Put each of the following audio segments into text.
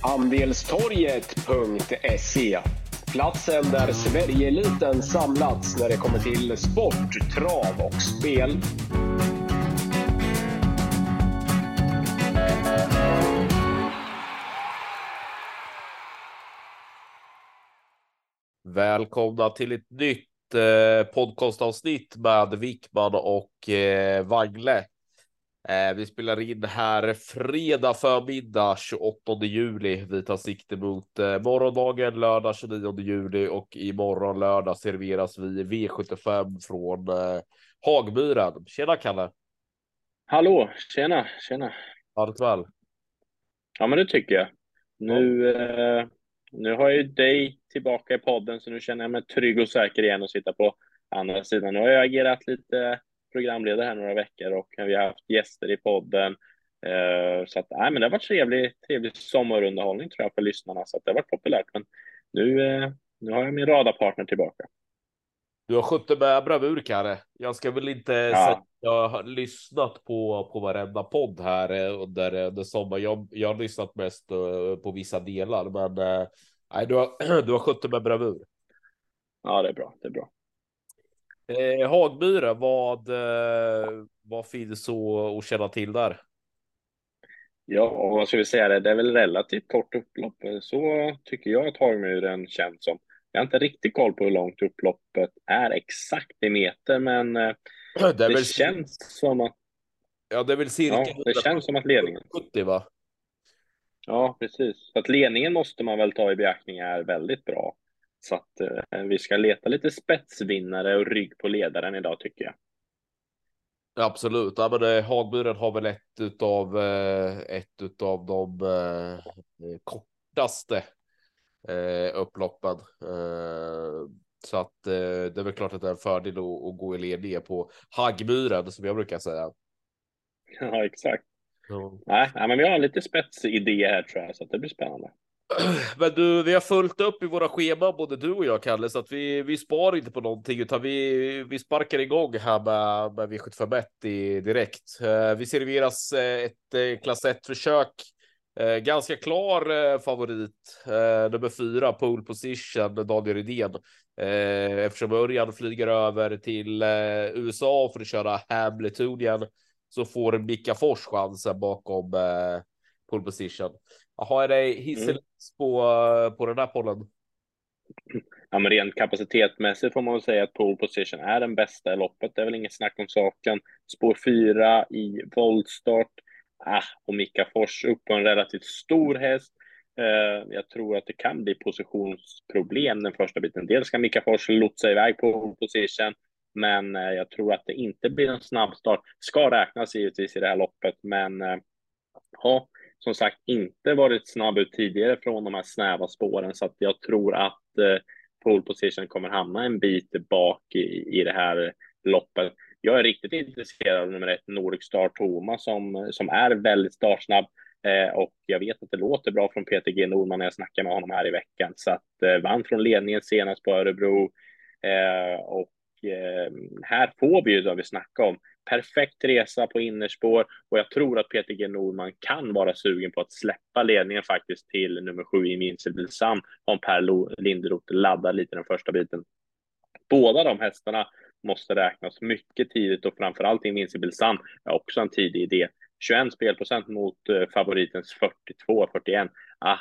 Andelstorget.se Platsen där Sverigeeliten samlats när det kommer till sport, trav och spel. Välkomna till ett nytt eh, podcastavsnitt med Wickman och eh, Wangle. Eh, vi spelar in här fredag förmiddag 28 juli. Vi tar sikte mot eh, morgondagen lördag 29 juli och imorgon lördag serveras vi V75 från eh, Hagmyren. Tjena Kalle! Hallå, tjena, tjena. Varmt väl? Ja, men det tycker jag. Nu, eh, nu har jag ju dig tillbaka i podden, så nu känner jag mig trygg och säker igen att sitta på andra sidan. Nu har jag agerat lite programledare här några veckor och vi har haft gäster i podden. Eh, så att, nej, men det har varit trevlig, trevlig sommarunderhållning tror jag för lyssnarna, så att det har varit populärt. Men nu, eh, nu har jag min radarpartner tillbaka. Du har skött det med bravur Kalle. Jag ska väl inte Ja. säga att jag har lyssnat på, på varenda podd här eh, under, under sommar. Jag, jag har lyssnat mest på vissa delar, men nej, du har, du har skött det med bravur. Ja, det är bra, det är bra. Eh, Hagmyra, vad, eh, vad finns att, känna till där? Ja, och vad ska vi säga, det, det är väl relativt kort upplopp. Så tycker jag att Hagmyren känns som. Jag har inte riktigt koll på hur långt upploppet är exakt i meter, men eh, Det det väl, känns som att, ja, det är väl cirka ja, det känns som att ledningen 170 va? Ja, precis. Så att ledningen måste man väl ta i beaktning är väldigt bra. Så att eh, vi ska leta lite spetsvinnare och rygg på ledaren idag tycker jag. Absolut, ja, men eh, Hagmyren har väl ett utav eh, ett utav de eh, kortaste eh, upploppen. Eh, så att eh, det är väl klart att det är en fördel att, att gå i ledningen på Hagmyren som jag brukar säga. Ja, exakt. Nej, nej, men vi har lite spetsidé här tror jag, så att det blir spännande. Men du, vi har fullt upp i våra scheman, både du och jag, Kalle, så att vi, vi sparar inte på någonting, utan vi, vi sparkar igång här med, med V751 i, direkt. Eh, vi serveras eh, ett eh, klass 1-försök. Ganska klar favorit, nummer fyra, pole position, Daniel Rydén. Eftersom Örjan flyger över till USA för att köra Hamiltonian så får Mika Fors chansen bakom pole position. Jaha, är det hisselins på, på den här pollen? Ja, men rent kapacitetmässigt får man väl säga att pole position är den bästa i loppet. Det är väl inget snack om saken. Spår fyra i voltstart. Ah, och Mika Fors upp på en relativt stor häst. Eh, jag tror att det kan bli positionsproblem den första biten. Dels ska Mika Fors lotsa iväg på position, men eh, jag tror att det inte blir en snabb start. Ska räknas givetvis i det här loppet, men eh, ja, som sagt inte varit snabb ut tidigare från de här snäva spåren, så att jag tror att eh, pole position kommer hamna en bit bak i, i det här loppet. Jag är riktigt intresserad av nummer ett, Nordic Star Thomas, som, som är väldigt startsnabb. Eh, och jag vet att det låter bra från Peter G Norman när jag snackar med honom här i veckan. Så att eh, vann från ledningen senast på Örebro. Eh, och eh, här får vi ju det vi snackar om. Perfekt resa på innerspår och jag tror att Peter G Norman kan vara sugen på att släppa ledningen faktiskt till nummer sju i Sun om Per Linderoth laddar lite den första biten. Båda de hästarna måste räknas mycket tidigt och framförallt Invincible Sun är också en tidig idé. 21 spelprocent mot eh, favoritens 42-41. Ah,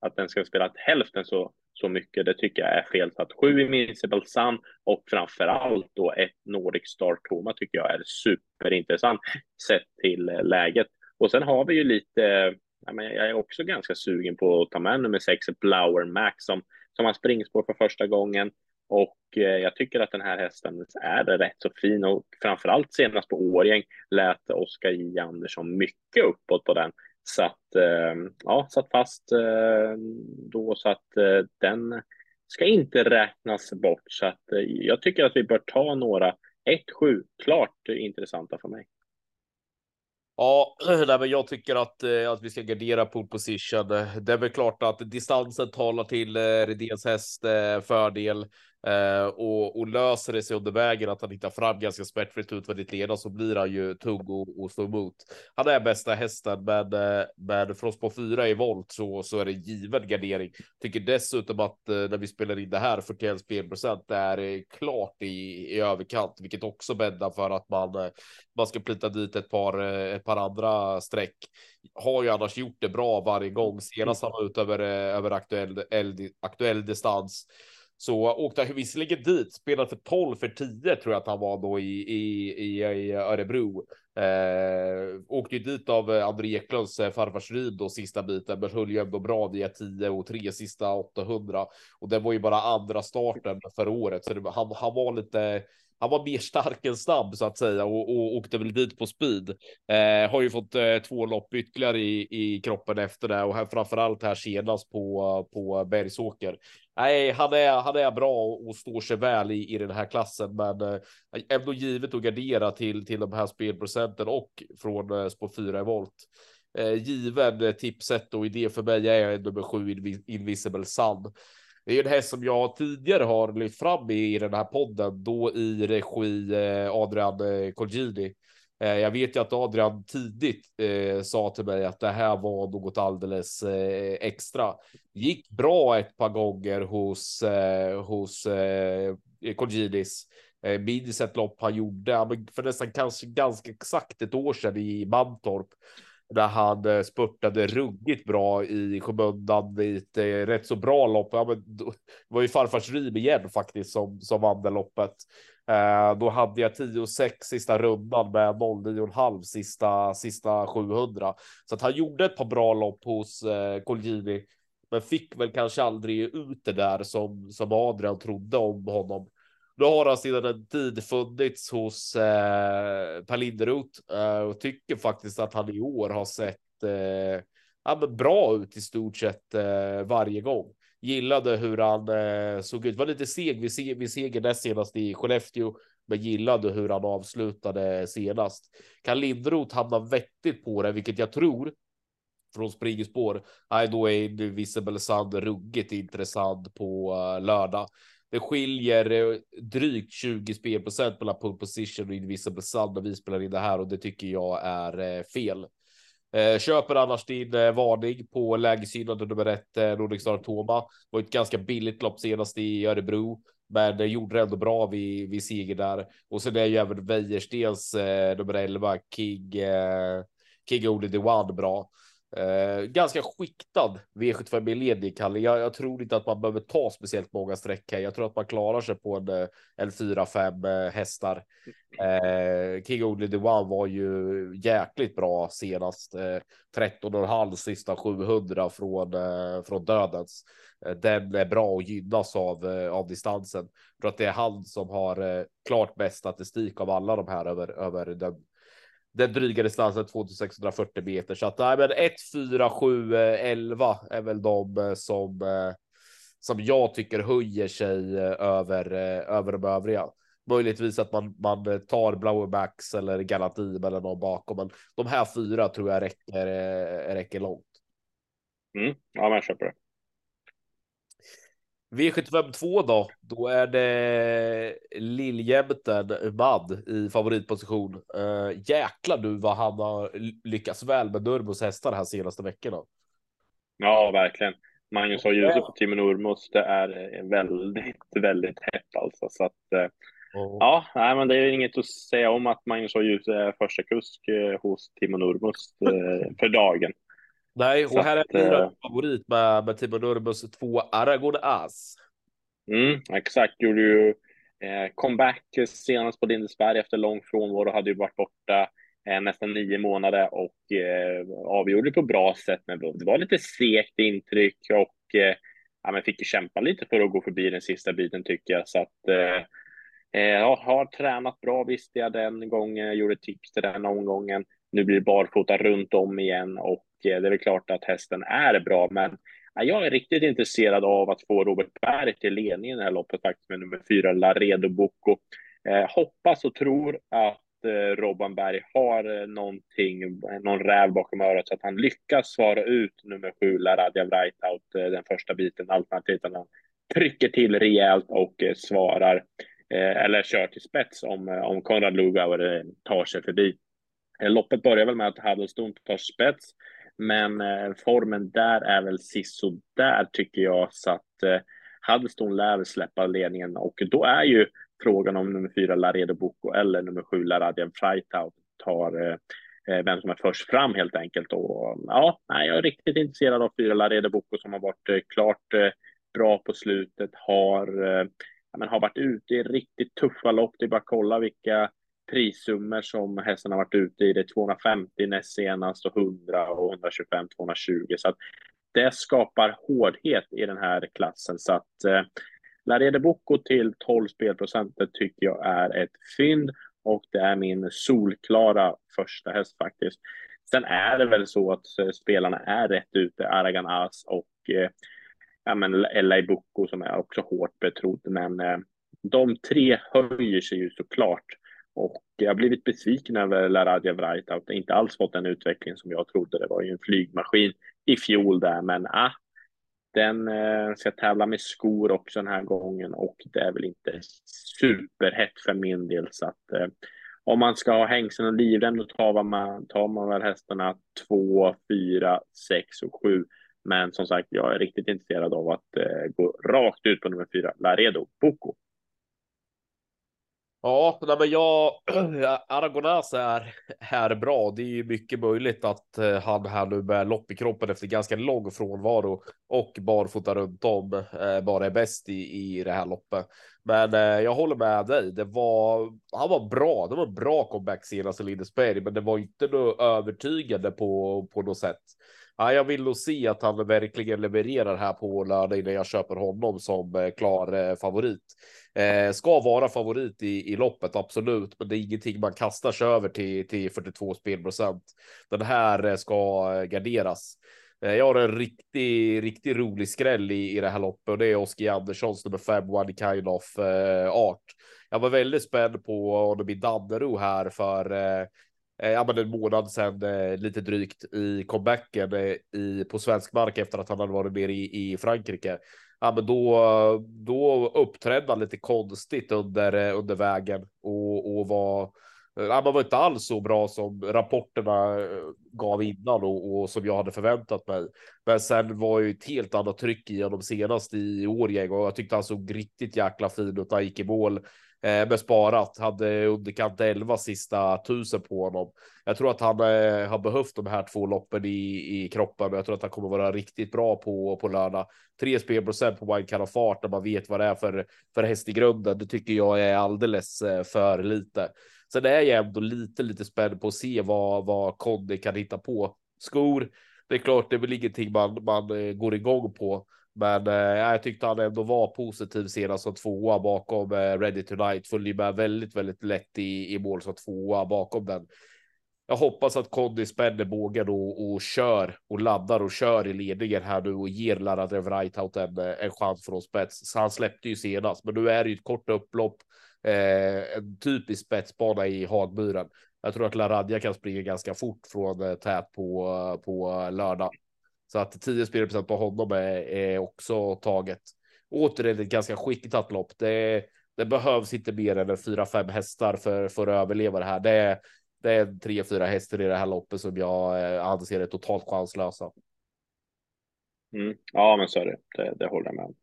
att den ska spela hälften så, så mycket, det tycker jag är fel. Så att sju Invincible Sun och framförallt då ett Nordic Star Toma tycker jag är superintressant sett till eh, läget. Och sen har vi ju lite, jag är också ganska sugen på att ta med nummer sex, Blower Max, som, som har springspår för första gången. Och eh, jag tycker att den här hästen är rätt så fin och framförallt senast på Årjäng lät Oskar J Andersson mycket uppåt på den. Så att, eh, ja, satt fast eh, då så att eh, den ska inte räknas bort. Så att eh, jag tycker att vi bör ta några 1-7, klart intressanta för mig. Ja, men jag tycker att, eh, att vi ska gardera pole position. Det är väl klart att distansen talar till eh, Redéns häst eh, fördel. Eh, och, och löser det sig under vägen att han hittar fram ganska smärtfritt utvändigt leda så blir han ju tung och, och stå emot. Han är bästa hästen, men, eh, oss på fyra i volt så, så är det given gardering. Tycker dessutom att eh, när vi spelar in det här 41 spelprocent är eh, klart i, i överkant, vilket också bäddar för att man, eh, man ska plita dit ett par, ett par andra streck. Har ju annars gjort det bra varje gång. Senast han var ute över, över aktuell, aktuell distans så åkte han visserligen dit, spelade för 12 för 10 tror jag att han var då i, i, i, i Örebro. Eh, åkte ju dit av eh, André Eklunds eh, farfars rid då sista biten, men höll ju ändå bra via 10 och 3 sista 800. Och det var ju bara andra starten för året, så det, han, han var lite han var mer stark än snabb så att säga och, och åkte väl dit på speed. Eh, har ju fått eh, två lopp ytterligare i, i kroppen efter det och här framförallt här senast på, på Bergsåker. Nej, han är, han är bra och står sig väl i, i den här klassen, men eh, ändå givet att gardera till, till de här spelprocenten och från eh, spår 4 i volt. Eh, given tipset och idé för mig är nummer sju Invisible Sun. Det är en häst som jag tidigare har lyft fram i den här podden, då i regi eh, Adrian eh, Kolgjini. Eh, jag vet ju att Adrian tidigt eh, sa till mig att det här var något alldeles eh, extra. Gick bra ett par gånger hos, eh, hos eh, Colginis. Eh, minns ett lopp han gjorde för nästan kanske ganska exakt ett år sedan i Mantorp där han eh, spurtade ruggigt bra i skymundan i ett eh, rätt så bra lopp. Ja, men det var ju farfars Rim igen faktiskt som, som vann det loppet. Eh, då hade jag 10-6 sista rundan med 0,9,5 sista, sista 700. Så att han gjorde ett par bra lopp hos eh, Colgini, Men fick väl kanske aldrig ut det där som, som Adrian trodde om honom. Nu har han sedan en tid funnits hos eh, Per Linderoth eh, och tycker faktiskt att han i år har sett eh, ja, bra ut i stort sett eh, varje gång. Gillade hur han eh, såg ut. Var lite seg vid, se vid seger näst senast i Skellefteå, men gillade hur han avslutade senast. Kan Linderoth hamna vettigt på det, vilket jag tror från springspår. Nej, då är Visible Sand ruggigt intressant på eh, lördag. Det skiljer eh, drygt 20 spelprocent mellan pole position och invisible sand när vi spelar in det här och det tycker jag är eh, fel. Eh, köper annars din varning på lägesgynnade nummer ett Nordic Star Toma. Var ett ganska billigt lopp senast i Örebro, men det gjorde det ändå bra vid, vid seger där. Och sen är ju även Wäjerstens nummer 11 King, King Only the One bra. Eh, ganska skiktad V75 i ledig, Kalle. Jag, jag, tror inte att man behöver ta speciellt många streck här. Jag tror att man klarar sig på en, eh, en 4-5 eh, hästar. Eh, King Only the One var ju jäkligt bra senast. Eh, 13,5 sista 700 från, eh, från dödens. Eh, den är bra och gynnas av, eh, av distansen. För att det är han som har eh, klart bäst statistik av alla de här över, över den den dryga distansen 2640 meter. Så att nej, men 1, 4, 7, 11 är väl de eh, som eh, som jag tycker höjer sig eh, över över de övriga. Möjligtvis att man, man tar Blauerbacks eller Galatim eller någon bakom, men de här fyra tror jag räcker, räcker långt. Mm, ja, men jag köper det. V75 2 då, då är det Liljämten Mad i favoritposition. Uh, jäklar du vad han har lyckats väl med Nurmos hästar här senaste veckorna. Ja, verkligen. Magnus har ljuset på Timo Nurmos. Det är väldigt, väldigt hett alltså. Så att, uh, Ja, nej, men det är inget att säga om att Magnus har ljus är första kusk uh, hos Timo Nurmos för dagen. Nej, och här är min äh... favorit med, med Timo Nurmos två Aragon As. Mm, exakt, gjorde ju eh, comeback senast på Lindesberg efter lång frånvaro, hade ju varit borta eh, nästan nio månader och eh, avgjorde på bra sätt. Men det var lite segt intryck och eh, ja, men fick kämpa lite för att gå förbi den sista biten tycker jag. Så att eh, eh har tränat bra visste jag den gången, gjorde tips till den omgången. Nu blir det barfota runt om igen och eh, Eh, det är väl klart att hästen är bra, men jag är riktigt intresserad av att få Robert Berg till ledningen i det här loppet faktiskt med nummer fyra Laredo Bocco. Eh, hoppas och tror att eh, Robban Berg har eh, någonting, någon räv bakom örat så att han lyckas svara ut nummer sju Laradia Wrightout eh, den första biten alternativt att han trycker till rejält och eh, svarar eller kör till spets om, om Konrad Lugauer tar sig förbi. Loppet börjar väl med att Huddleston tar spets, men eh, formen där är väl där tycker jag, så att eh, Huddleston lär släppa ledningen och då är ju frågan om nummer fyra Laredo Boko eller nummer sju Laradjan Freitag tar eh, eh, vem som är först fram helt enkelt. Och ja, nej, jag är riktigt intresserad av fyra Laredo Boko som har varit eh, klart eh, bra på slutet, har, eh, men har varit ute i riktigt tuffa lopp. Det är bara att kolla vilka prissummor som hästen har varit ute i. Det är 250 näst senast och 100 och 125, 220. Så att det skapar hårdhet i den här klassen. Så att eh, Laredo Boko till 12 spelprocenter tycker jag är ett fynd och det är min solklara första häst faktiskt. Sen är det väl så att eh, spelarna är rätt ute, Aragan As och eh, ja, men som är också hårt betrodd. Men eh, de tre höjer sig ju såklart. Och jag har blivit besviken över Laradja Vrajtaut. Inte alls fått den utveckling som jag trodde. Det var ju en flygmaskin i fjol där, men ah, den eh, ska tävla med skor också den här gången och det är väl inte superhett för min del. Så att eh, om man ska ha hängseln och livrem då tar man, tar man väl hästarna två, fyra, sex och sju. Men som sagt, jag är riktigt intresserad av att eh, gå rakt ut på nummer fyra, Laredo Boko. Ja, nej, men jag, Aragonas är, är bra. Det är ju mycket möjligt att eh, han här nu med lopp i kroppen efter ganska lång frånvaro och barfota runt om eh, bara är bäst i, i det här loppet. Men eh, jag håller med dig. Det var, han var bra. Det var bra comeback senast i Lindesberg, men det var inte något övertygande på, på något sätt. Ja, jag vill nog se att han verkligen levererar här på lördag innan jag köper honom som eh, klar eh, favorit. Eh, ska vara favorit i, i loppet, absolut, men det är ingenting man kastar sig över till, till 42 spelprocent. Den här eh, ska garderas. Eh, jag har en riktig, riktigt rolig skräll i, i det här loppet och det är Oskar Anderssons nummer fem, One Kind of eh, Art. Jag var väldigt spänd på om det blir Dannero här för eh, Eh, ja, men en månad sedan eh, lite drygt i comebacken eh, i, på svensk mark efter att han hade varit med i, i Frankrike. Ja, men då, då uppträdde han lite konstigt under, eh, under vägen och, och var eh, Ja, man var inte alls så bra som rapporterna eh, gav innan och, och, som jag hade förväntat mig. Men sen var ju ett helt annat tryck i honom senast i år och jag tyckte han såg riktigt jäkla fin ut. Han gick i mål eh, med sparat, hade underkant 11 sista tusen på honom. Jag tror att han eh, har behövt de här två loppen i, i kroppen och jag tror att han kommer vara riktigt bra på, på lördag. Tre spelprocent på Wine of Fart när man vet vad det är för, för häst i grunden. Det tycker jag är alldeles eh, för lite. Sen är jag ändå lite, lite spänd på att se vad, vad Conny kan hitta på. Skor, det är klart, det är väl ingenting man, man eh, går igång på. Men eh, jag tyckte han ändå var positiv senast som tvåa bakom eh, Ready Tonight. Följer med väldigt, väldigt lätt i, i mål som tvåa bakom den. Jag hoppas att Conny spänner bågen och, och kör och laddar och kör i ledningen här nu och ger Lara Revrajtaut en, eh, en chans från spets. Så han släppte ju senast, men nu är det ju ett kort upplopp. Eh, en typisk spetsbana i Hagmuren. Jag tror att Laradja kan springa ganska fort från eh, tät på, eh, på eh, lördag. Så att 10 spelprocent på honom är, är också taget. Återigen ett ganska skickligt lopp. Det, det behövs inte mer än 4-5 hästar för, för att överleva det här. Det är, det är 3-4 hästar i det här loppet som jag eh, anser är totalt chanslösa. Mm. Ja, men så är det. Det, det håller jag med om.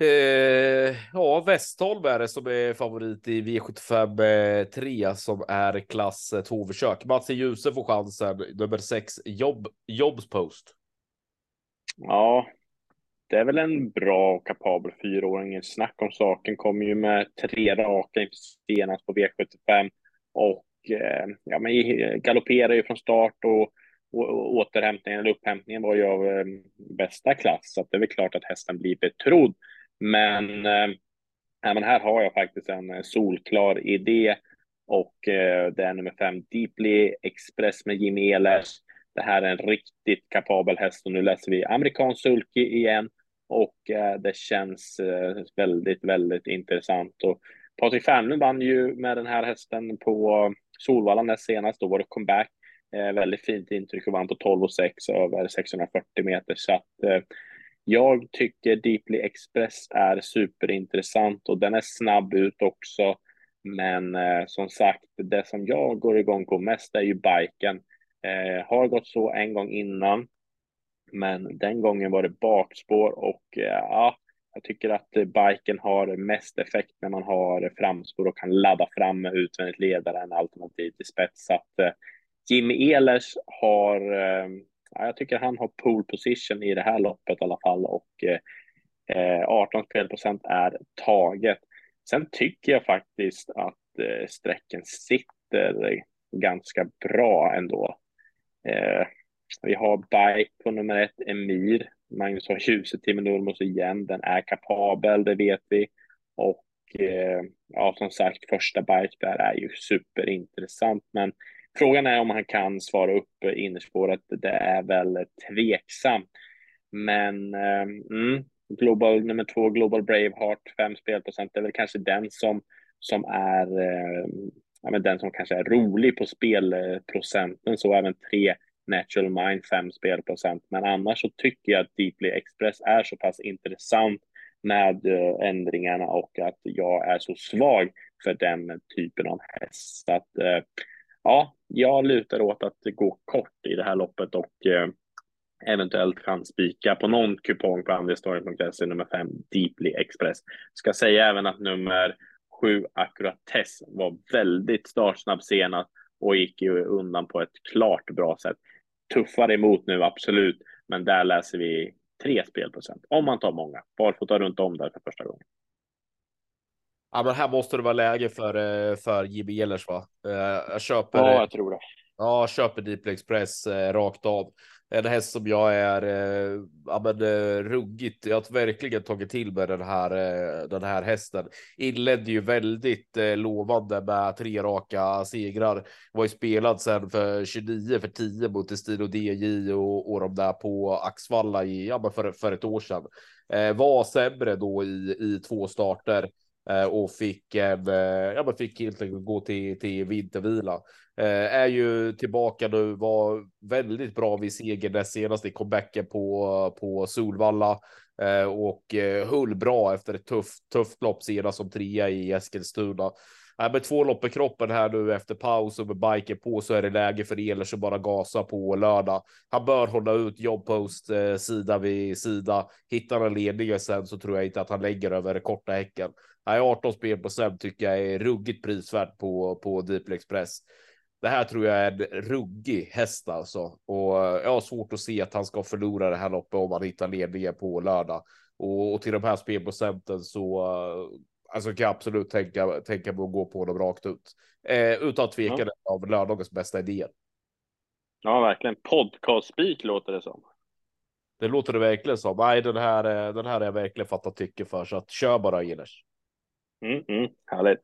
Eh, ja, Westholm är det som är favorit i V75 3 eh, som är klass eh, 2 försök. Mats Djuse får chansen. Nummer 6 jobb, Jobs Post. Ja, det är väl en bra och kapabel fyraåring. Snack om saken. Kommer ju med tre raka senast på V75 och eh, ja, men galopperar ju från start och, och, och återhämtningen eller upphämtningen var ju av eh, bästa klass. Så det är väl klart att hästen blir betrodd. Men, eh, äh, men här har jag faktiskt en eh, solklar idé och äh, det är nummer fem Deeply Express med Jimmy Ehlers. Det här är en riktigt kapabel häst och nu läser vi amerikansk sulky igen och äh, det känns äh, väldigt, väldigt intressant. Och Patrik Fernlund vann ju med den här hästen på Solvalla näst senast. Då var det comeback. Eh, väldigt fint intryck och vann på 12 och 6 över 640 meter. Så att jag tycker Deeply Express är superintressant och den är snabb ut också. Men eh, som sagt, det som jag går igång på mest är ju biken. Eh, har gått så en gång innan, men den gången var det bakspår och eh, ja, jag tycker att biken har mest effekt när man har framspår och kan ladda fram med utvändigt ledare än alternativ till spets. Så att eh, Jimmy Ehlers har, eh, ja, jag tycker han har pole position i det här loppet i alla fall och eh, eh 18 spelprocent är taget. Sen tycker jag faktiskt att eh, sträcken sitter ganska bra ändå. Eh, vi har bike på nummer ett, Emir. Magnus har ljuset till Minurmos igen. Den är kapabel, det vet vi. Och eh, ja, som sagt, första bike där är ju superintressant. Men frågan är om han kan svara upp innerspåret. Det är väl tveksamt. Men eh, mm, Global nummer två, Global Braveheart, fem spelprocent, det är väl kanske den som, som är eh, ja, men den som kanske är rolig på spelprocenten, så även tre Natural Mind, fem spelprocent. Men annars så tycker jag att Deeply Express är så pass intressant med eh, ändringarna och att jag är så svag för den typen av häst. Så att, eh, ja, jag lutar åt att gå kort i det här loppet och eh, eventuellt kan spika på någon kupong på andelstorget.se nummer 5 Deeply Express. Ska säga även att nummer 7 Accuratess var väldigt startsnabb senast och gick ju undan på ett klart bra sätt. Tuffare emot nu, absolut, men där läser vi 3 spelprocent om man tar många. Barfota runt om där för första gången. Ja, men här måste det vara läge för eh, för JB Ehlers, va? Eh, jag köper. Ja, jag tror det. Ja, köper Deeply Express eh, rakt av en häst som jag är ja, men, ruggigt. Jag har verkligen tagit till med den här, den här hästen. Inledde ju väldigt lovande med tre raka segrar. Var ju spelad sen för 29 för 10 mot Destino DJ och, och de där på Axvalla i, ja, men för, för ett år sedan. Var sämre då i, i två starter Eh, och fick en, ja, men fick helt enkelt gå till, till vintervila. Eh, är ju tillbaka nu, var väldigt bra vid seger där senast i comebacken på, på Solvalla och höll bra efter ett tufft, tufft lopp senast som trea i Eskilstuna. Med två lopp i kroppen här nu efter paus och med biken på så är det läge för elers att bara gasa på lördag. Han bör hålla ut jobbpost eh, sida vid sida. Hittar han ledningen sen så tror jag inte att han lägger över korta häcken. Nej, 18 spel på sen tycker jag är ruggigt prisvärt på, på Deeply Express det här tror jag är en ruggig häst alltså och jag har svårt att se att han ska förlora det här loppet om han hittar ledningen på lördag och, och till de här spelprocenten så alltså kan jag absolut tänka tänka på att gå på dem rakt ut eh, utan tvekan ja. av lördagens bästa idéer. Ja, verkligen podcast speak låter det som. Det låter det verkligen som. Nej, den här. Den här har jag verkligen fattat tycke för så att kör bara Gillers. Mm, mm, härligt.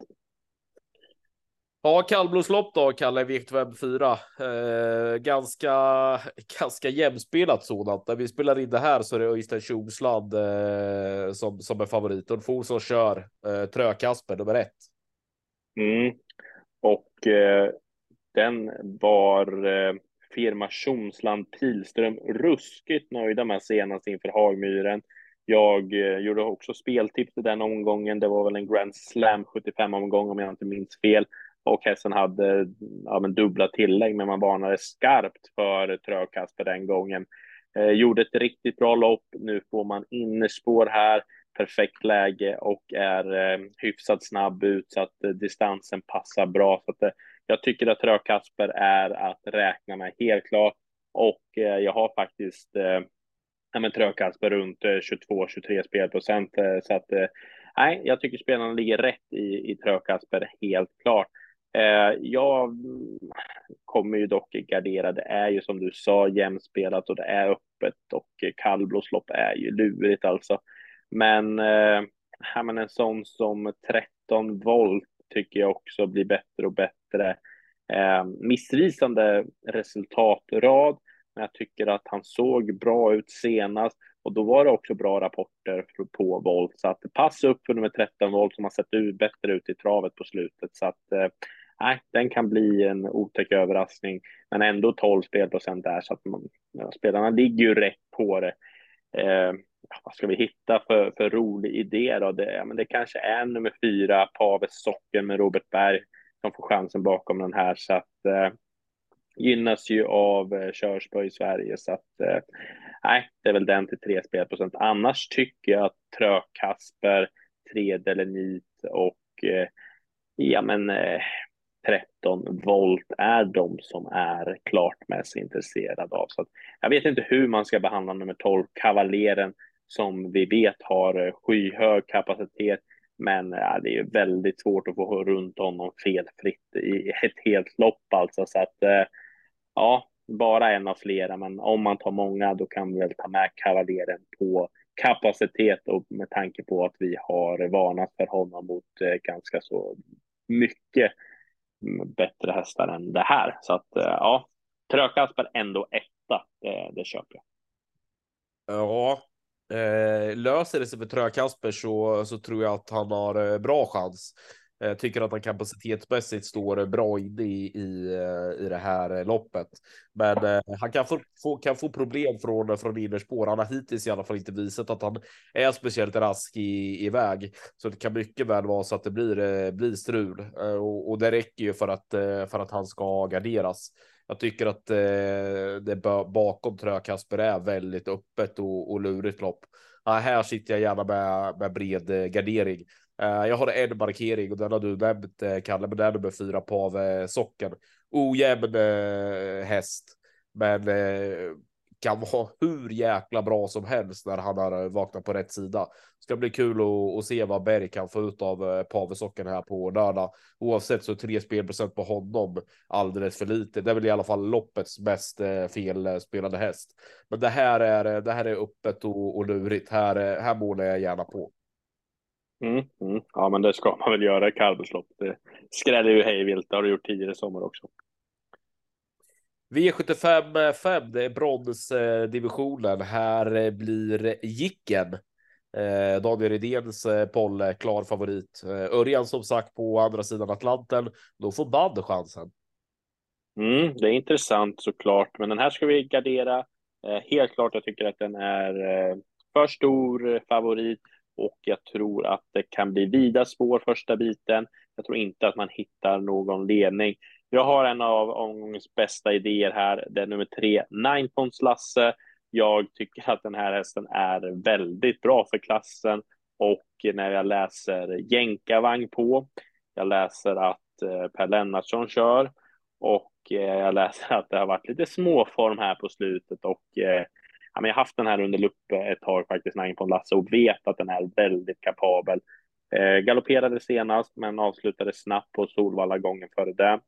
Ja, kallblodslopp då, Kalle, Viktweb 4. Eh, ganska, ganska jämspelat sådant. När vi spelar in det här så är det Öystein Tjomsland eh, som, som är favorit. Ulf Olsson kör eh, Trökasper nummer ett. Mm. Och eh, den var eh, firma Tjomsland Pilström ruskigt nöjda med senast inför Hagmyren. Jag eh, gjorde också speltips i den omgången. Det var väl en Grand Slam 75 omgång om jag inte minns fel och hästen hade ja, men dubbla tillägg, men man varnade skarpt för Trögkasper den gången. Eh, gjorde ett riktigt bra lopp. Nu får man innerspår här, perfekt läge och är eh, hyfsat snabb ut så att eh, distansen passar bra. Så att, eh, jag tycker att Trögkasper är att räkna med helt klart och eh, jag har faktiskt eh, ja, men Trögkasper runt eh, 22-23 spelprocent eh, så att eh, nej, jag tycker spelarna ligger rätt i, i Trögkasper helt klart. Eh, jag kommer ju dock gardera. Det är ju som du sa jämspelat och det är öppet och kallblåslopp är ju lurigt alltså. Men, eh, men en sån som 13 volt tycker jag också blir bättre och bättre. Eh, missvisande resultatrad, men jag tycker att han såg bra ut senast och då var det också bra rapporter på volt så att pass upp för nummer 13 volt som har sett ut bättre ut i travet på slutet så att eh, nej, den kan bli en otäck överraskning, men ändå 12 spelprocent där så att man, ja, spelarna ligger ju rätt på det. Eh, vad ska vi hitta för, för rolig idé då? Det, ja, men det kanske är nummer fyra, Paves Socker med Robert Berg som får chansen bakom den här. Så att eh, gynnas ju av eh, körspö i Sverige. Så att eh, nej, det är väl den till tre spelprocent. Annars tycker jag att Trö-Kasper, 3 och eh, ja, men eh, 13 volt är de som är klart mest intresserade av. Så att, jag vet inte hur man ska behandla nummer 12, Kavaleren, som vi vet har eh, skyhög kapacitet. Men ja, det är väldigt svårt att få runt honom felfritt i ett helt lopp alltså. Så att eh, ja, bara en av flera. Men om man tar många då kan vi väl ta med Kavaleren på kapacitet och med tanke på att vi har varnat för honom mot eh, ganska så mycket mm, bättre hästar än det här. Så att eh, ja, Trökasper ändå etta, det, det köper jag. Ja, Eh, löser det sig för Trökasper så, så tror jag att han har eh, bra chans. Jag tycker att han kapacitetsmässigt står bra inne i, i, eh, i det här loppet. Men eh, han kan få, få, kan få problem från, från innerspår. Han har hittills i alla fall inte visat att han är speciellt rask i, i väg. Så det kan mycket väl vara så att det blir, eh, blir strul. Eh, och, och det räcker ju för att, för att han ska garderas. Jag tycker att eh, det bakom tror jag Kasper är väldigt öppet och, och lurigt lopp. Ja, här sitter jag gärna med, med bred gardering. Eh, jag har en markering och den har du nämnt eh, Kalle, men det är nummer fyra Pave eh, Socken. Ojämn häst, men kan vara hur jäkla bra som helst när han har vaknat på rätt sida. Ska bli kul att, att se vad Berg kan få ut av Pave Socken här på lördag. Oavsett så är tre spelprocent på honom alldeles för lite. Det är väl i alla fall loppets mest felspelade häst. Men det här är det här är öppet och, och lurigt. Här, här målar jag gärna på. Mm, mm. Ja, men det ska man väl göra i kallblodslopp. Det skräller ju hejvilt. Det har du gjort tidigare i sommar också. V75 5, det är bronsdivisionen. Här blir Jicken. Eh, Daniel Redéns eh, Polle, klar favorit. Eh, Örjan som sagt på andra sidan Atlanten. Då får Band chansen. Mm, det är intressant såklart, men den här ska vi gardera. helt klart, jag tycker att den är för stor favorit och jag tror att det kan bli vida spår första biten. Jag tror inte att man hittar någon ledning. Jag har en av omgångens bästa idéer här. Det är nummer tre, Nine Lasse. Jag tycker att den här hästen är väldigt bra för klassen och när jag läser jänkarvagn på, jag läser att eh, Per Lennartsson kör och eh, jag läser att det har varit lite småform här på slutet och eh, eh, jag har haft den här under lupp ett tag faktiskt, Nine Points Lasse och vet att den är väldigt kapabel. Eh, galopperade senast men avslutade snabbt på Solvalla gången före det.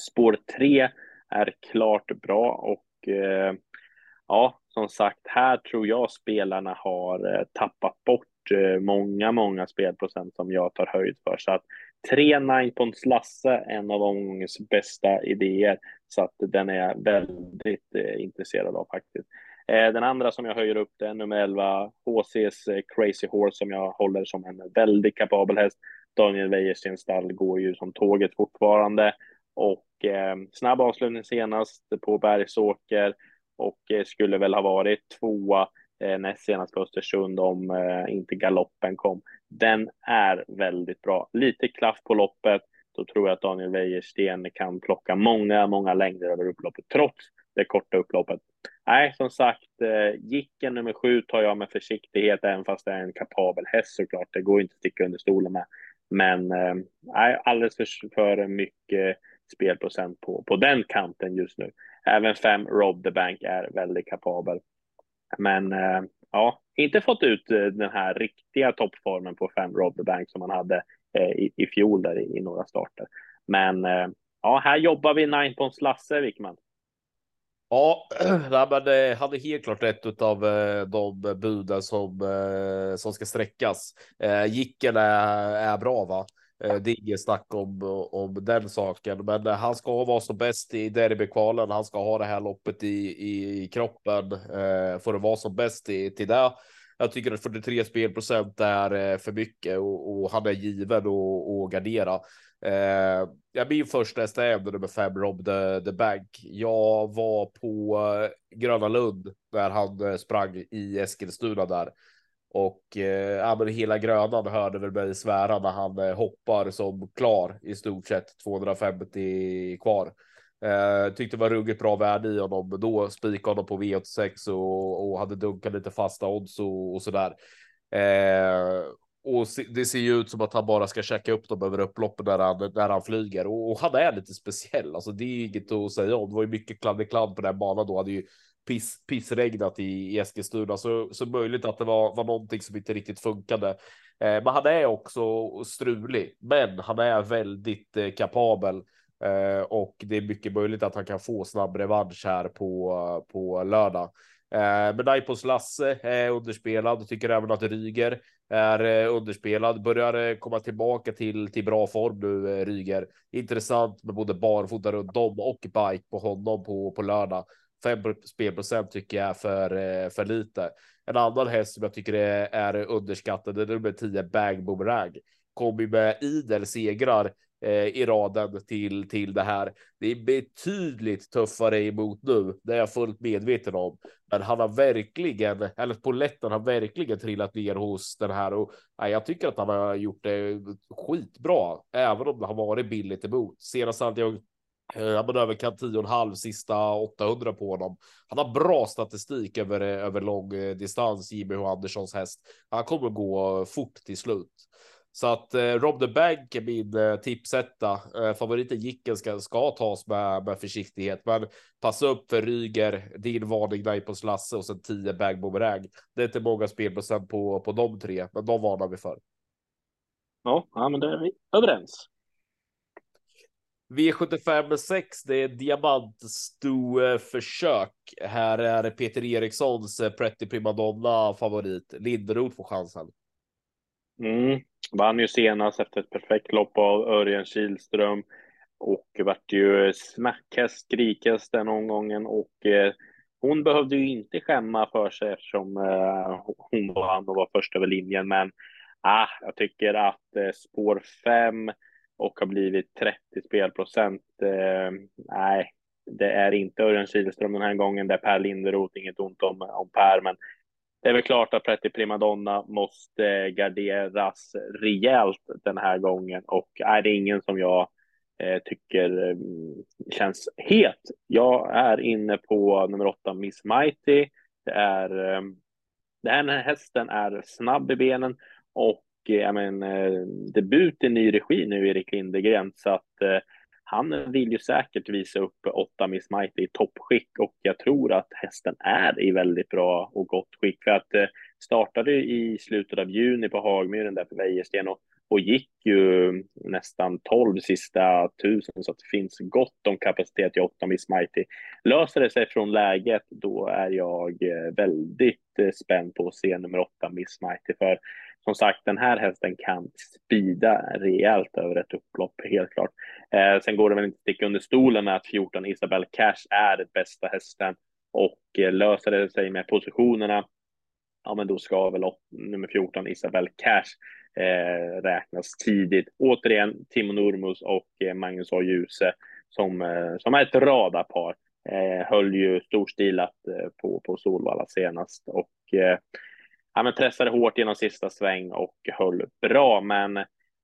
Spår 3 är klart bra och eh, ja, som sagt, här tror jag spelarna har eh, tappat bort eh, många, många spelprocent som jag tar höjd för. Så att 3 9 Ponts Lasse, en av omgångens bästa idéer, så att den är jag väldigt eh, intresserad av faktiskt. Eh, den andra som jag höjer upp det är nummer 11, HCs eh, Crazy Horse som jag håller som en väldigt kapabel häst. Daniel Wäjerstens stall går ju som tåget fortfarande och eh, snabb avslutning senast på Bergsåker och eh, skulle väl ha varit tvåa eh, näst senast på Östersund om eh, inte galoppen kom. Den är väldigt bra. Lite klaff på loppet. Då tror jag att Daniel Wäjersten kan plocka många, många längder över upploppet trots det korta upploppet. Nej, som sagt, eh, Jicken nummer sju tar jag med försiktighet, även fast det är en kapabel häst såklart. Det går inte att sticka under stolen med. Men eh, nej, alldeles för, för mycket spelprocent på, på den kanten just nu. Även fem Rob the Bank är väldigt kapabel. Men eh, ja, inte fått ut eh, den här riktiga toppformen på fem Rob the Bank som man hade eh, i, i fjol där i, i några starter. Men eh, ja, här jobbar vi Nine Points Lasse Wickman. Ja, men eh, han är helt klart ett av eh, de buden som, eh, som ska sträckas. Jicken är, är bra, va? Det är inget snack om, om den saken, men han ska vara som bäst i derbykvalen. Han ska ha det här loppet i, i, i kroppen för att vara som bäst i, till det. Jag tycker att 43 spelprocent är för mycket och, och han är given att och gardera. Eh, jag min första häst är nummer fem, Rob the, the Bank. Jag var på eh, Gröna Lund när han eh, sprang i Eskilstuna där. Och eh, ja, men hela grönan hörde väl mig svära när han eh, hoppar som klar i stort sett 250 kvar. Eh, tyckte det var ruggigt bra värde i honom. Då spikade honom på V86 och, och hade dunkat lite fasta odds och, och sådär. Eh, och det ser ju ut som att han bara ska checka upp dem över upploppet när han, där han flyger. Och, och han är lite speciell. Alltså det är inget att säga om. Det var ju mycket kladdekladd på den banan då. Hade ju piss, pissregnat i, i Eskilstuna. Så, så möjligt att det var, var någonting som inte riktigt funkade. Eh, men han är också strulig. Men han är väldigt eh, kapabel. Eh, och det är mycket möjligt att han kan få snabb revansch här på, på lördag. Eh, men Lasse är underspelad, tycker även att Ryger är eh, underspelad, börjar eh, komma tillbaka till, till bra form nu, eh, Ryger. Intressant med både barfota runt dem och bike på honom på, på lördag. 5 spelprocent tycker jag är för, eh, för lite. En annan häst som jag tycker är, är underskattad är nummer 10 Bag Boomerang. Kommer med idel segrar Eh, i raden till, till det här. Det är betydligt tuffare emot nu, det är jag fullt medveten om. Men han har verkligen, eller poletten har verkligen trillat ner hos den här och nej, jag tycker att han har gjort det skitbra, även om det har varit billigt emot. Senast hade jag eh, han men överkant 10,5 sista 800 på honom. Han har bra statistik över, eh, över lång distans, Jimmy Anderssons häst. Han kommer gå fort till slut. Så att eh, Rob the Bank är min eh, tipsetta. Eh, favoriten Jicken ska, ska tas med, med försiktighet, men passa upp för Ryger, din varning där på Slasse och sen 10 bag boomerang. Det är inte många spelprocent på, på de tre, men de varnar vi för. Ja, ja men det är vi överens. V75 6, det är diamantsto försök. Här är Peter Erikssons eh, Pretty Primadonna favorit. Linderoth får chansen. Mm. Vann ju senast efter ett perfekt lopp av Örjan Kihlström och vart ju smackhäst, skrikhäst den omgången och eh, hon behövde ju inte skämma för sig eftersom eh, hon vann och var först över linjen. Men ah, jag tycker att eh, spår 5 och har blivit 30 spelprocent. Eh, nej, det är inte Örjan Kihlström den här gången. Det är Per Linderoth, inget ont om, om Per, men det är väl klart att Pretty Primadonna måste garderas rejält den här gången och är det ingen som jag eh, tycker eh, känns het. Jag är inne på nummer åtta, Miss Mighty. Det är eh, den här hästen är snabb i benen och jag men, debut i ny regi nu, Erik Lindegren, så att eh, han vill ju säkert visa upp åtta Miss Mighty i toppskick och jag tror att hästen är i väldigt bra och gott skick. För att eh, startade i slutet av juni på Hagmyren där för Wäjersten och, och gick ju nästan 12 sista tusen så att det finns gott om kapacitet i åtta Miss Mighty. Löser det sig från läget då är jag eh, väldigt eh, spänd på att se nummer åtta Miss Mighty för som sagt, den här hästen kan spida rejält över ett upplopp, helt klart. Eh, sen går det väl inte att sticka under stolen med att 14 Isabel Cash är den bästa hästen och eh, löser det sig med positionerna, ja, men då ska väl nummer 14 Isabel Cash eh, räknas tidigt. Återigen Timo Nurmus och eh, Magnus A. Djuse som, eh, som är ett radarpar. Eh, höll ju storstilat eh, på, på Solvalla senast och eh, ja, men pressade hårt genom sista sväng och höll bra. Men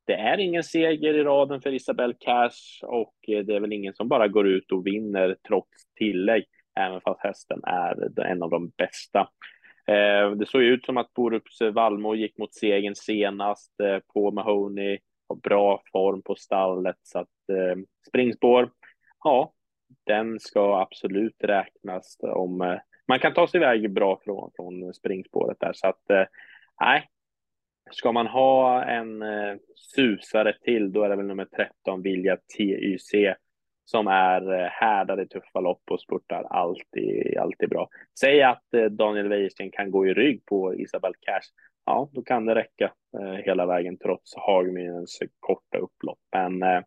det är ingen seger i raden för Isabel Cash och eh, det är väl ingen som bara går ut och vinner trots tillägg, även fast hästen är en av de bästa. Eh, det såg ut som att Borups eh, Valmo gick mot segern senast eh, på Mahoney. Har bra form på stallet så att eh, springspår, ja, den ska absolut räknas om eh, man kan ta sig iväg bra från, från springspåret där. Så att eh, nej, ska man ha en eh, susare till, då är det väl nummer 13, Vilja TYC, som är eh, härdade i tuffa lopp och spurtar alltid, alltid bra. Säg att eh, Daniel Wäjersten kan gå i rygg på Isabel Cash. Ja, då kan det räcka eh, hela vägen trots Hagmyrens korta upplopp. Men eh,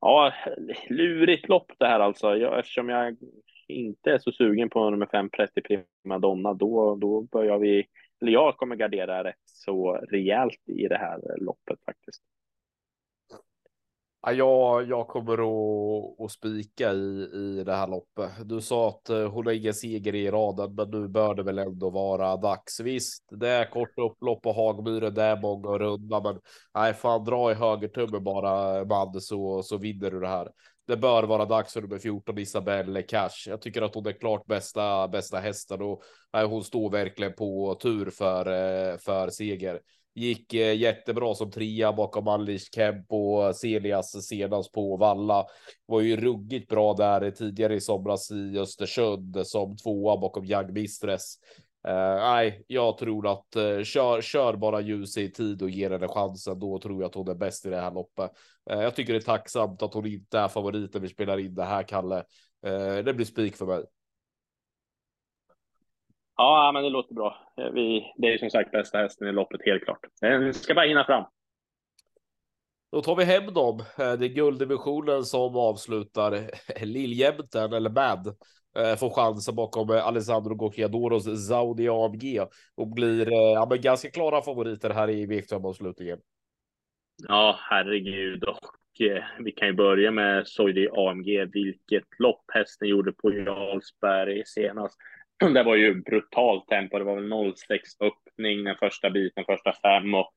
ja, lurigt lopp det här alltså. Jag, eftersom jag inte är så sugen på nummer fem Pretty Primadonna, då, då börjar vi, eller jag kommer gardera rätt så rejält i det här loppet faktiskt jag, jag kommer att, att spika i, i det här loppet. Du sa att eh, hon har ingen seger i raden, men nu bör det väl ändå vara dags. Visst, det är kort upplopp på Hagmyren, det är många runda, men nej, fan dra i högertummen bara man så, så vinner du det här. Det bör vara dags för nummer 14 Isabelle Cash. Jag tycker att hon är klart bästa bästa hästen och nej, hon står verkligen på tur för eh, för seger. Gick eh, jättebra som trea bakom Alice Kemp och Celias senast på Valla. Var ju ruggigt bra där tidigare i somras i Östersund som tvåa bakom Young Mistress. Uh, nej, jag tror att uh, kör, kör bara ljus i tid och ger henne chansen. Då tror jag att hon är bäst i det här loppet. Uh, jag tycker det är tacksamt att hon inte är favoriten vi spelar in det här, Kalle. det blir spik för mig. Ja, men det låter bra. Vi, det är som sagt bästa hästen i loppet, helt klart. Vi ska bara hinna fram. Då tar vi hem dem. Det är gulddivisionen som avslutar Liljämten eller eh, får chansen bakom Alessandro Gocchiadoros Saudi AMG och blir eh, ja, men ganska klara favoriter här i V5-avslutningen. Ja, herregud. Och eh, vi kan ju börja med Saudi AMG. Vilket lopp hästen gjorde på Jarlsberg senast. Det var ju brutalt tempo. Det var väl 06 öppning den första biten, första fem. Och,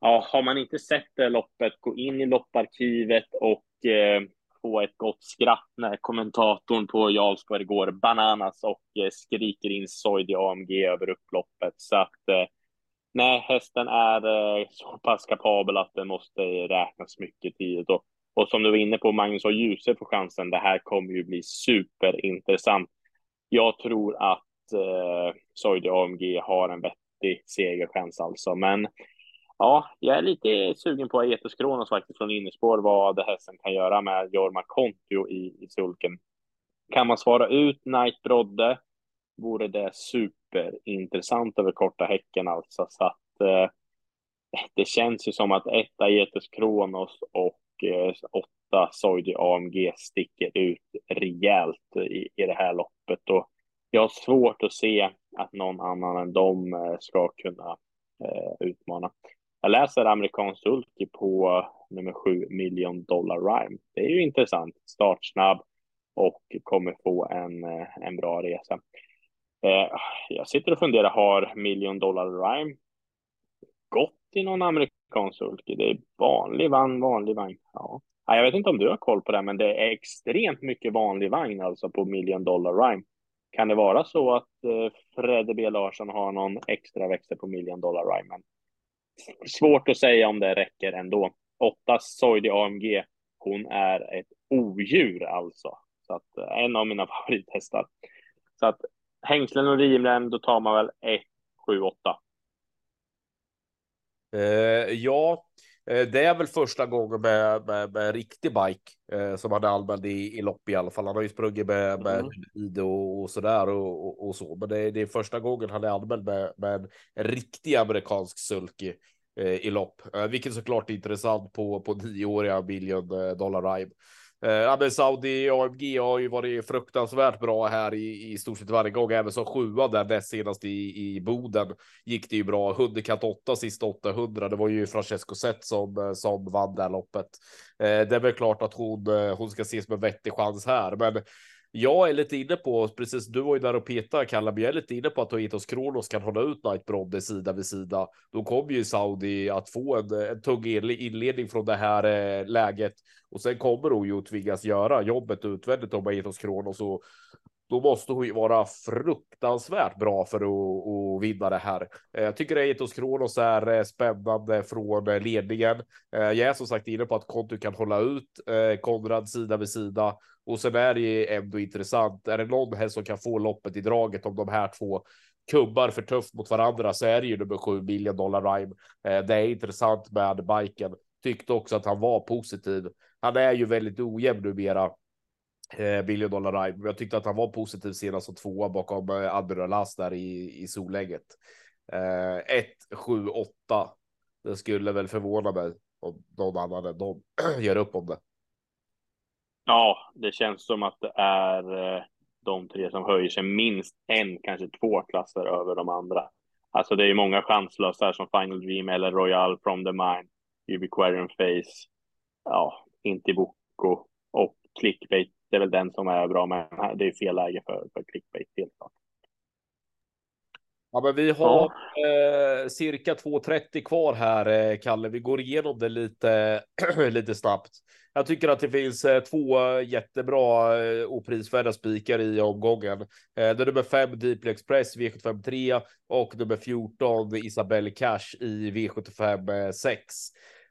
ja, har man inte sett det loppet, gå in i lopparkivet och eh, få ett gott skratt när kommentatorn på Jarlsberg går bananas och eh, skriker in Soidi AMG över upploppet. Så att eh, nej, hästen är eh, så pass kapabel att den måste räknas mycket tidigt. Och, och som du var inne på, Magnus och ljuset på chansen. Det här kommer ju bli superintressant jag tror att eh, Soidi AMG har en vettig segerchans alltså. Men ja, jag är lite sugen på Aetos Kronos faktiskt från innerspår vad hästen kan göra med Jorma Kontio i, i sulken. Kan man svara ut Knight Brodde vore det superintressant över korta häcken alltså. Så att eh, det känns ju som att ett Aetos Kronos och eh, åtta AMG sticker ut rejält i, i det här loppet. Och jag har svårt att se att någon annan än dem eh, ska kunna eh, utmana. Jag läser amerikansk sulky på nummer sju, Million Dollar Rhyme. Det är ju intressant, startsnabb och kommer få en, eh, en bra resa. Eh, jag sitter och funderar, har Million Dollar Rhyme gått i någon amerikansk sulky? Det är vanlig vagn, vanlig vagn. Ja. Jag vet inte om du har koll på det, men det är extremt mycket vanlig vagn alltså på Million Dollar Rhyme. Kan det vara så att eh, Fredde B Larsson har någon extra växel på Million Dollar Rhyme? Svårt att säga om det räcker ändå. Åtta Soidi AMG. Hon är ett odjur alltså. Så att eh, en av mina favorithästar. Så att hängslen och rimrem, då tar man väl 1, 7, 8. Uh, ja, det är väl första gången med, med, med riktig bike eh, som han är använd i, i lopp i alla fall. Han har ju sprungit med, med mm. och, och sådär och, och, och, så, men det, det är första gången han är använd med, med en riktig amerikansk sulky eh, i lopp, eh, vilket såklart är intressant på på nioåriga billion eh, dollar ride. Eh, Saudi AMG har ju varit fruktansvärt bra här i, i stort sett varje gång, även som sjua där näst senast i, i Boden gick det ju bra. Hundekatt 8 sista 800. Det var ju Francesco Zet som eh, som vann det här loppet. Eh, det är väl klart att hon eh, hon ska ses med vettig chans här, men jag är lite inne på, precis du var ju där och petade Kalle, men jag är lite inne på att Toitos Kronos kan hålla ut Night Brodde sida vid sida. Då kommer ju Saudi att få en, en tung inledning från det här eh, läget och sen kommer hon ju tvingas göra jobbet utvändigt om Toitos Kronos och då måste hon ju vara fruktansvärt bra för att, att vinna det här. Eh, jag tycker Eitos Kronos är eh, spännande från eh, ledningen. Jag är som sagt inne på att Kontu kan hålla ut Konrad sida vid sida och sen är det ju ändå intressant. Är det någon häst som kan få loppet i draget om de här två kubbar för tufft mot varandra så är det ju nummer sju million dollar rhyme. Det är intressant med biken. Tyckte också att han var positiv. Han är ju väldigt ojämn numera. Eh, billion dollar rhyme. Jag tyckte att han var positiv senast som tvåa bakom eh, Admiral där i, i solläget 1, 7, 8. Det skulle väl förvåna mig om någon annan än de gör upp om det. Ja, det känns som att det är eh, de tre som höjer sig minst en, kanske två klasser över de andra. Alltså det är många chanslösa som Final Dream eller Royal from the Mine, Ubiquarian Face. Ja, inte Boko och clickbait. Det är väl den som är bra, men det är fel läge för, för clickbait helt klart. Ja, men vi har ja. eh, cirka 2.30 kvar här, eh, Kalle. Vi går igenom det lite, lite snabbt. Jag tycker att det finns eh, två jättebra eh, oprisvärda spikar i omgången. Eh, det är nummer 5 Deeply Express V753 och nummer 14 Isabelle Cash i V75 6.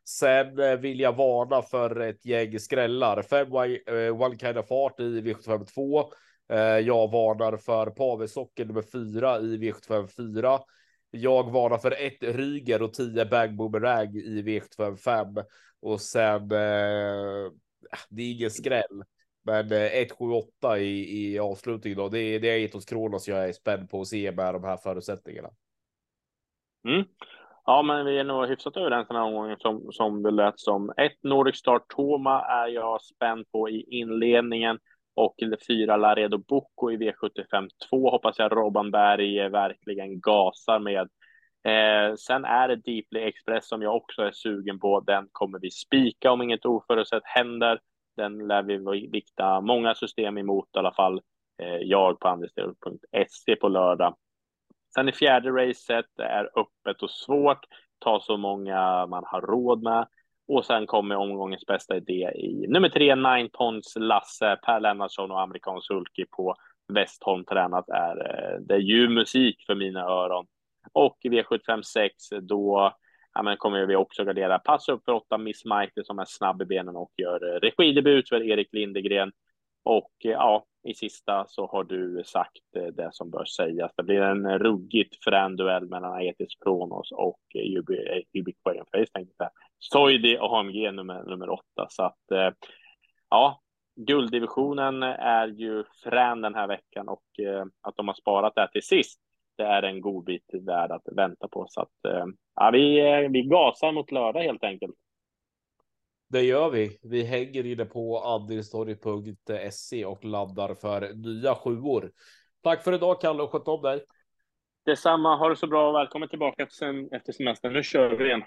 Sen eh, vill jag varna för ett gäng skrällar. Fem One eh, Kind of art i V752. Eh, jag varnar för Pavesocker nummer fyra i V754. Jag varnar för ett Ryger och tio Bang Boomerang i V755. Och sen, eh, ah, det är ingen skräll. Men 1, 7, 8 i, i avslutningen då, det är, det är hos Kronos jag är spänd på att se med de här förutsättningarna. Mm. Ja, men vi är nog hyfsat överens den här omgången som, som det lät som. Ett Nordic Star Toma är jag spänd på i inledningen och fyra Laredo Bocco i V75 2 hoppas jag Robban Berg verkligen gasar med. Eh, sen är det Deeply Express som jag också är sugen på. Den kommer vi spika om inget oförutsett händer. Den lär vi vikta många system emot i alla fall. Eh, jag på andelstel.se på lördag. Sen i fjärde racet det är öppet och svårt. Ta så många man har råd med. Och sen kommer omgångens bästa idé i nummer tre, Nine Ponds Lasse, Per Lennartsson och amerikansk sulky på Westholm tränat är eh, det är ju musik för mina öron. Och V75 6, då ja, men kommer vi också gardera. pass upp för åtta Miss Mighty som är snabb i benen och gör eh, regidebut för Erik Lindegren. Och eh, ja, i sista så har du sagt eh, det som bör sägas. Det blir en ruggigt frän duell mellan Aetis Kronos och eh, Ubiquarian eh, Face, tänkte jag Soidi och AMG nummer, nummer åtta. Så att ja, gulddivisionen är ju frän den här veckan och att de har sparat det här till sist. Det är en god bit värd att vänta på så att ja, vi, vi gasar mot lördag helt enkelt. Det gör vi. Vi hänger inne på andelstorg.se och laddar för nya sjuor. Tack för idag Kalle och sköt om dig. Detsamma. Ha det så bra och välkommen tillbaka sen efter semestern. Nu kör vi igen.